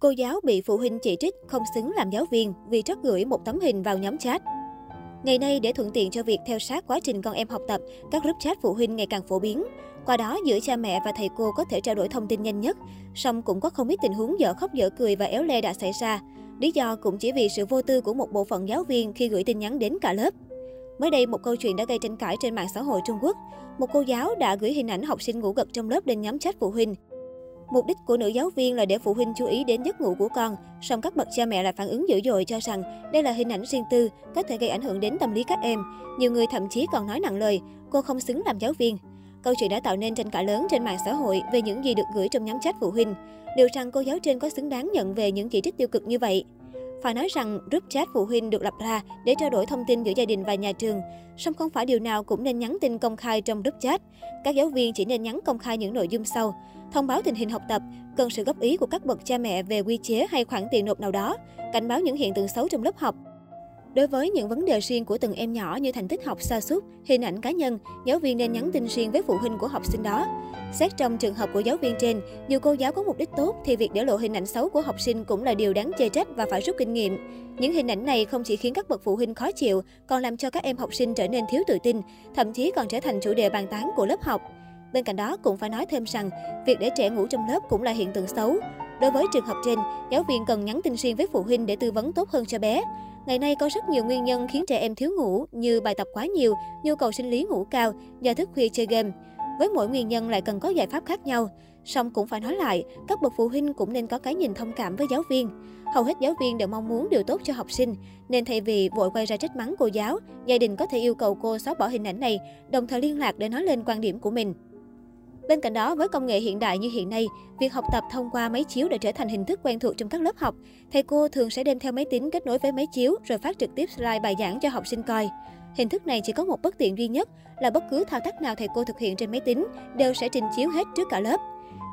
Cô giáo bị phụ huynh chỉ trích không xứng làm giáo viên vì trót gửi một tấm hình vào nhóm chat. Ngày nay, để thuận tiện cho việc theo sát quá trình con em học tập, các group chat phụ huynh ngày càng phổ biến. Qua đó, giữa cha mẹ và thầy cô có thể trao đổi thông tin nhanh nhất. Song cũng có không ít tình huống dở khóc dở cười và éo le đã xảy ra. Lý do cũng chỉ vì sự vô tư của một bộ phận giáo viên khi gửi tin nhắn đến cả lớp. Mới đây, một câu chuyện đã gây tranh cãi trên mạng xã hội Trung Quốc. Một cô giáo đã gửi hình ảnh học sinh ngủ gật trong lớp lên nhóm chat phụ huynh. Mục đích của nữ giáo viên là để phụ huynh chú ý đến giấc ngủ của con, song các bậc cha mẹ lại phản ứng dữ dội cho rằng đây là hình ảnh riêng tư, có thể gây ảnh hưởng đến tâm lý các em. Nhiều người thậm chí còn nói nặng lời, cô không xứng làm giáo viên. Câu chuyện đã tạo nên tranh cãi lớn trên mạng xã hội về những gì được gửi trong nhóm chat phụ huynh. Liệu rằng cô giáo trên có xứng đáng nhận về những chỉ trích tiêu cực như vậy? Phải nói rằng group chat phụ huynh được lập ra để trao đổi thông tin giữa gia đình và nhà trường, song không phải điều nào cũng nên nhắn tin công khai trong group chat. Các giáo viên chỉ nên nhắn công khai những nội dung sau: thông báo tình hình học tập, cần sự góp ý của các bậc cha mẹ về quy chế hay khoản tiền nộp nào đó, cảnh báo những hiện tượng xấu trong lớp học, Đối với những vấn đề riêng của từng em nhỏ như thành tích học sa sút, hình ảnh cá nhân, giáo viên nên nhắn tin riêng với phụ huynh của học sinh đó. Xét trong trường hợp của giáo viên trên, dù cô giáo có mục đích tốt thì việc để lộ hình ảnh xấu của học sinh cũng là điều đáng chê trách và phải rút kinh nghiệm. Những hình ảnh này không chỉ khiến các bậc phụ huynh khó chịu, còn làm cho các em học sinh trở nên thiếu tự tin, thậm chí còn trở thành chủ đề bàn tán của lớp học. Bên cạnh đó cũng phải nói thêm rằng, việc để trẻ ngủ trong lớp cũng là hiện tượng xấu. Đối với trường hợp trên, giáo viên cần nhắn tin riêng với phụ huynh để tư vấn tốt hơn cho bé. Ngày nay có rất nhiều nguyên nhân khiến trẻ em thiếu ngủ như bài tập quá nhiều, nhu cầu sinh lý ngủ cao, do thức khuya chơi game. Với mỗi nguyên nhân lại cần có giải pháp khác nhau. Song cũng phải nói lại, các bậc phụ huynh cũng nên có cái nhìn thông cảm với giáo viên. Hầu hết giáo viên đều mong muốn điều tốt cho học sinh, nên thay vì vội quay ra trách mắng cô giáo, gia đình có thể yêu cầu cô xóa bỏ hình ảnh này, đồng thời liên lạc để nói lên quan điểm của mình. Bên cạnh đó, với công nghệ hiện đại như hiện nay, việc học tập thông qua máy chiếu đã trở thành hình thức quen thuộc trong các lớp học. Thầy cô thường sẽ đem theo máy tính kết nối với máy chiếu rồi phát trực tiếp slide bài giảng cho học sinh coi. Hình thức này chỉ có một bất tiện duy nhất là bất cứ thao tác nào thầy cô thực hiện trên máy tính đều sẽ trình chiếu hết trước cả lớp.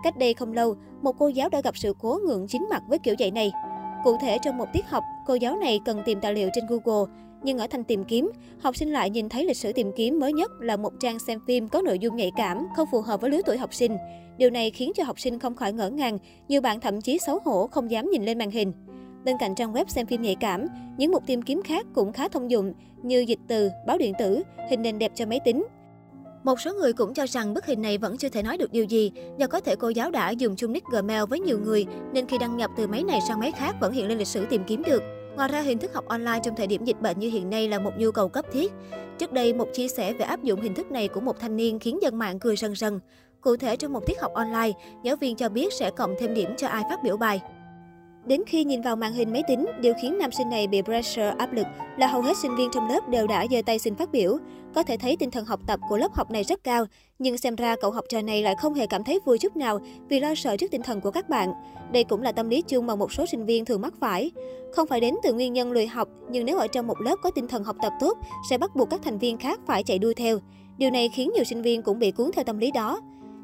Cách đây không lâu, một cô giáo đã gặp sự cố ngượng chính mặt với kiểu dạy này. Cụ thể trong một tiết học, cô giáo này cần tìm tài liệu trên Google, nhưng ở thanh tìm kiếm, học sinh lại nhìn thấy lịch sử tìm kiếm mới nhất là một trang xem phim có nội dung nhạy cảm, không phù hợp với lứa tuổi học sinh. Điều này khiến cho học sinh không khỏi ngỡ ngàng, nhiều bạn thậm chí xấu hổ không dám nhìn lên màn hình. Bên cạnh trang web xem phim nhạy cảm, những mục tìm kiếm khác cũng khá thông dụng như dịch từ, báo điện tử, hình nền đẹp cho máy tính. Một số người cũng cho rằng bức hình này vẫn chưa thể nói được điều gì, do có thể cô giáo đã dùng chung nick Gmail với nhiều người nên khi đăng nhập từ máy này sang máy khác vẫn hiện lên lịch sử tìm kiếm được. Ngoài ra, hình thức học online trong thời điểm dịch bệnh như hiện nay là một nhu cầu cấp thiết. Trước đây, một chia sẻ về áp dụng hình thức này của một thanh niên khiến dân mạng cười rần rần. Cụ thể, trong một tiết học online, giáo viên cho biết sẽ cộng thêm điểm cho ai phát biểu bài. Đến khi nhìn vào màn hình máy tính, điều khiến nam sinh này bị pressure áp lực là hầu hết sinh viên trong lớp đều đã giơ tay xin phát biểu. Có thể thấy tinh thần học tập của lớp học này rất cao, nhưng xem ra cậu học trò này lại không hề cảm thấy vui chút nào vì lo sợ trước tinh thần của các bạn. Đây cũng là tâm lý chung mà một số sinh viên thường mắc phải. Không phải đến từ nguyên nhân lười học, nhưng nếu ở trong một lớp có tinh thần học tập tốt, sẽ bắt buộc các thành viên khác phải chạy đuôi theo. Điều này khiến nhiều sinh viên cũng bị cuốn theo tâm lý đó.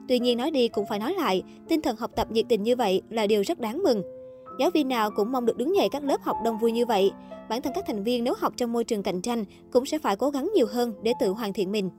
Tuy nhiên nói đi cũng phải nói lại, tinh thần học tập nhiệt tình như vậy là điều rất đáng mừng. Giáo viên nào cũng mong được đứng dậy các lớp học đông vui như vậy. Bản thân các thành viên nếu học trong môi trường cạnh tranh cũng sẽ phải cố gắng nhiều hơn để tự hoàn thiện mình.